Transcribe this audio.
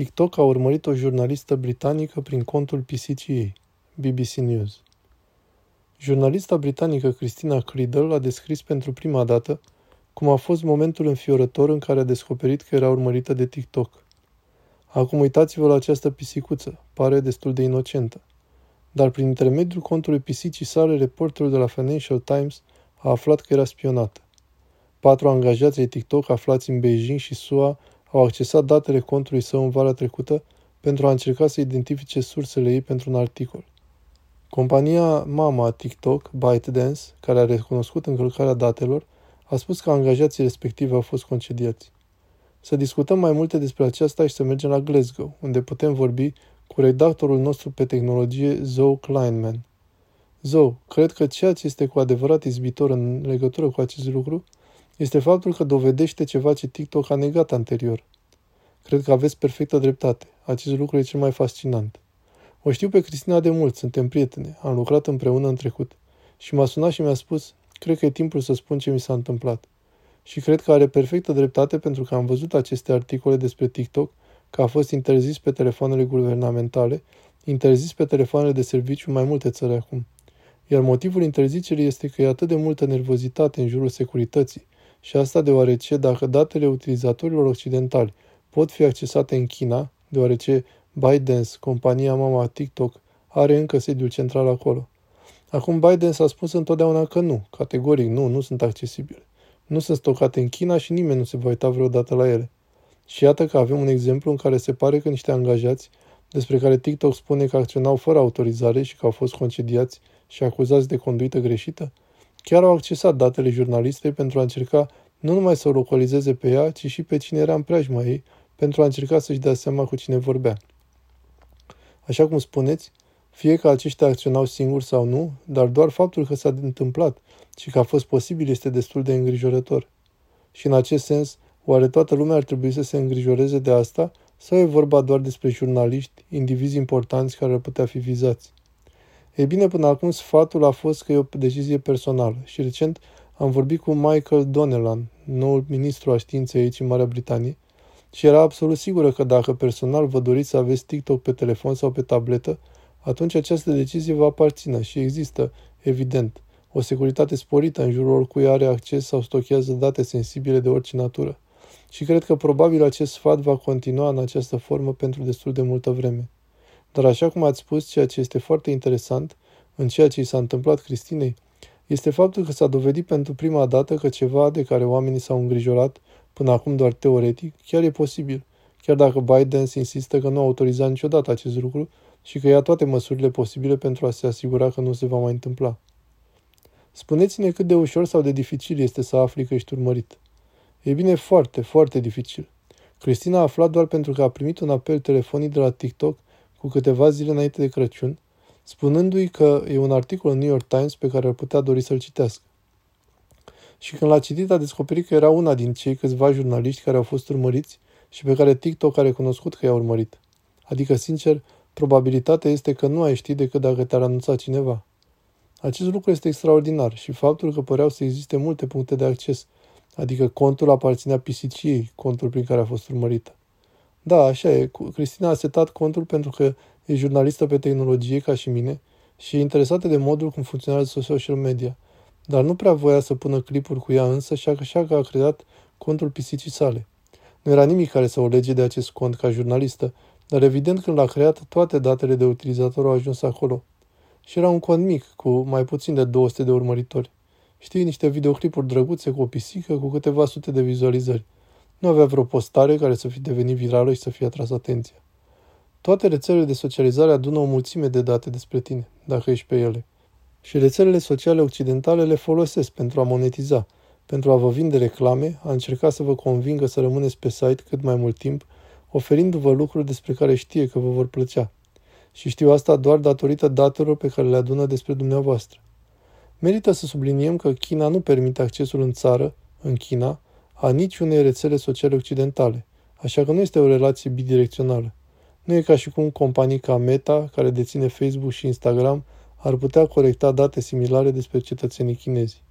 TikTok a urmărit o jurnalistă britanică prin contul PCCA, BBC News. Jurnalista britanică Christina Criddle a descris pentru prima dată cum a fost momentul înfiorător în care a descoperit că era urmărită de TikTok. Acum uitați-vă la această pisicuță, pare destul de inocentă. Dar prin intermediul contului pisicii sale, reporterul de la Financial Times a aflat că era spionată. Patru angajați ai TikTok aflați în Beijing și SUA au accesat datele contului său în vara trecută pentru a încerca să identifice sursele ei pentru un articol. Compania mama a TikTok, ByteDance, care a recunoscut încălcarea datelor, a spus că angajații respectivi au fost concediați. Să discutăm mai multe despre aceasta și să mergem la Glasgow, unde putem vorbi cu redactorul nostru pe tehnologie, Zoe Kleinman. Zoe, cred că ceea ce este cu adevărat izbitor în legătură cu acest lucru este faptul că dovedește ceva ce TikTok a negat anterior. Cred că aveți perfectă dreptate. Acest lucru e cel mai fascinant. O știu pe Cristina de mult, suntem prietene, am lucrat împreună în trecut. Și m-a sunat și mi-a spus, cred că e timpul să spun ce mi s-a întâmplat. Și cred că are perfectă dreptate pentru că am văzut aceste articole despre TikTok, că a fost interzis pe telefoanele guvernamentale, interzis pe telefoanele de serviciu în mai multe țări acum. Iar motivul interzicerii este că e atât de multă nervozitate în jurul securității, și asta deoarece dacă datele utilizatorilor occidentali pot fi accesate în China, deoarece ByteDance, compania mama TikTok, are încă sediul central acolo. Acum ByteDance a spus întotdeauna că nu, categoric nu, nu sunt accesibile. Nu sunt stocate în China și nimeni nu se va uita vreodată la ele. Și iată că avem un exemplu în care se pare că niște angajați, despre care TikTok spune că acționau fără autorizare și că au fost concediați și acuzați de conduită greșită, chiar au accesat datele jurnalistei pentru a încerca nu numai să o localizeze pe ea, ci și pe cine era în preajma ei, pentru a încerca să-și dea seama cu cine vorbea. Așa cum spuneți, fie că aceștia acționau singuri sau nu, dar doar faptul că s-a întâmplat și că a fost posibil este destul de îngrijorător. Și în acest sens, oare toată lumea ar trebui să se îngrijoreze de asta sau e vorba doar despre jurnaliști, indivizi importanți care ar putea fi vizați? Ei bine, până acum sfatul a fost că e o decizie personală și recent am vorbit cu Michael Donnellan, noul ministru a științei aici în Marea Britanie, și era absolut sigură că dacă personal vă doriți să aveți TikTok pe telefon sau pe tabletă, atunci această decizie va aparține și există, evident, o securitate sporită în jurul oricui are acces sau stochează date sensibile de orice natură. Și cred că probabil acest sfat va continua în această formă pentru destul de multă vreme. Dar așa cum ați spus, ceea ce este foarte interesant în ceea ce i s-a întâmplat Cristinei, este faptul că s-a dovedit pentru prima dată că ceva de care oamenii s-au îngrijorat până acum doar teoretic, chiar e posibil, chiar dacă Biden insistă că nu a autorizat niciodată acest lucru și că ia toate măsurile posibile pentru a se asigura că nu se va mai întâmpla. Spuneți-ne cât de ușor sau de dificil este să afli că ești urmărit. E bine, foarte, foarte dificil. Cristina a aflat doar pentru că a primit un apel telefonic de la TikTok cu câteva zile înainte de Crăciun, spunându-i că e un articol în New York Times pe care ar putea dori să-l citească. Și când l-a citit, a descoperit că era una din cei câțiva jurnaliști care au fost urmăriți și pe care TikTok a recunoscut că i-a urmărit. Adică, sincer, probabilitatea este că nu ai ști decât dacă te-ar anunța cineva. Acest lucru este extraordinar și faptul că păreau să existe multe puncte de acces, adică contul aparținea PCC, contul prin care a fost urmărită. Da, așa e. Cristina a setat contul pentru că e jurnalistă pe tehnologie ca și mine și e interesată de modul cum funcționează social media. Dar nu prea voia să pună clipuri cu ea însă și așa că a creat contul pisicii sale. Nu era nimic care să o lege de acest cont ca jurnalistă, dar evident când l-a creat, toate datele de utilizator au ajuns acolo. Și era un cont mic, cu mai puțin de 200 de urmăritori. Știi, niște videoclipuri drăguțe cu o pisică cu câteva sute de vizualizări. Nu avea vreo postare care să fi devenit virală și să fie atras atenția. Toate rețelele de socializare adună o mulțime de date despre tine, dacă ești pe ele. Și rețelele sociale occidentale le folosesc pentru a monetiza, pentru a vă vinde reclame, a încerca să vă convingă să rămâneți pe site cât mai mult timp, oferindu-vă lucruri despre care știe că vă vor plăcea. Și știu asta doar datorită datelor pe care le adună despre dumneavoastră. Merită să subliniem că China nu permite accesul în țară, în China, a niciunei rețele sociale occidentale, așa că nu este o relație bidirecțională. Nu e ca și cum companii ca Meta, care deține Facebook și Instagram, ar putea colecta date similare despre cetățenii chinezi.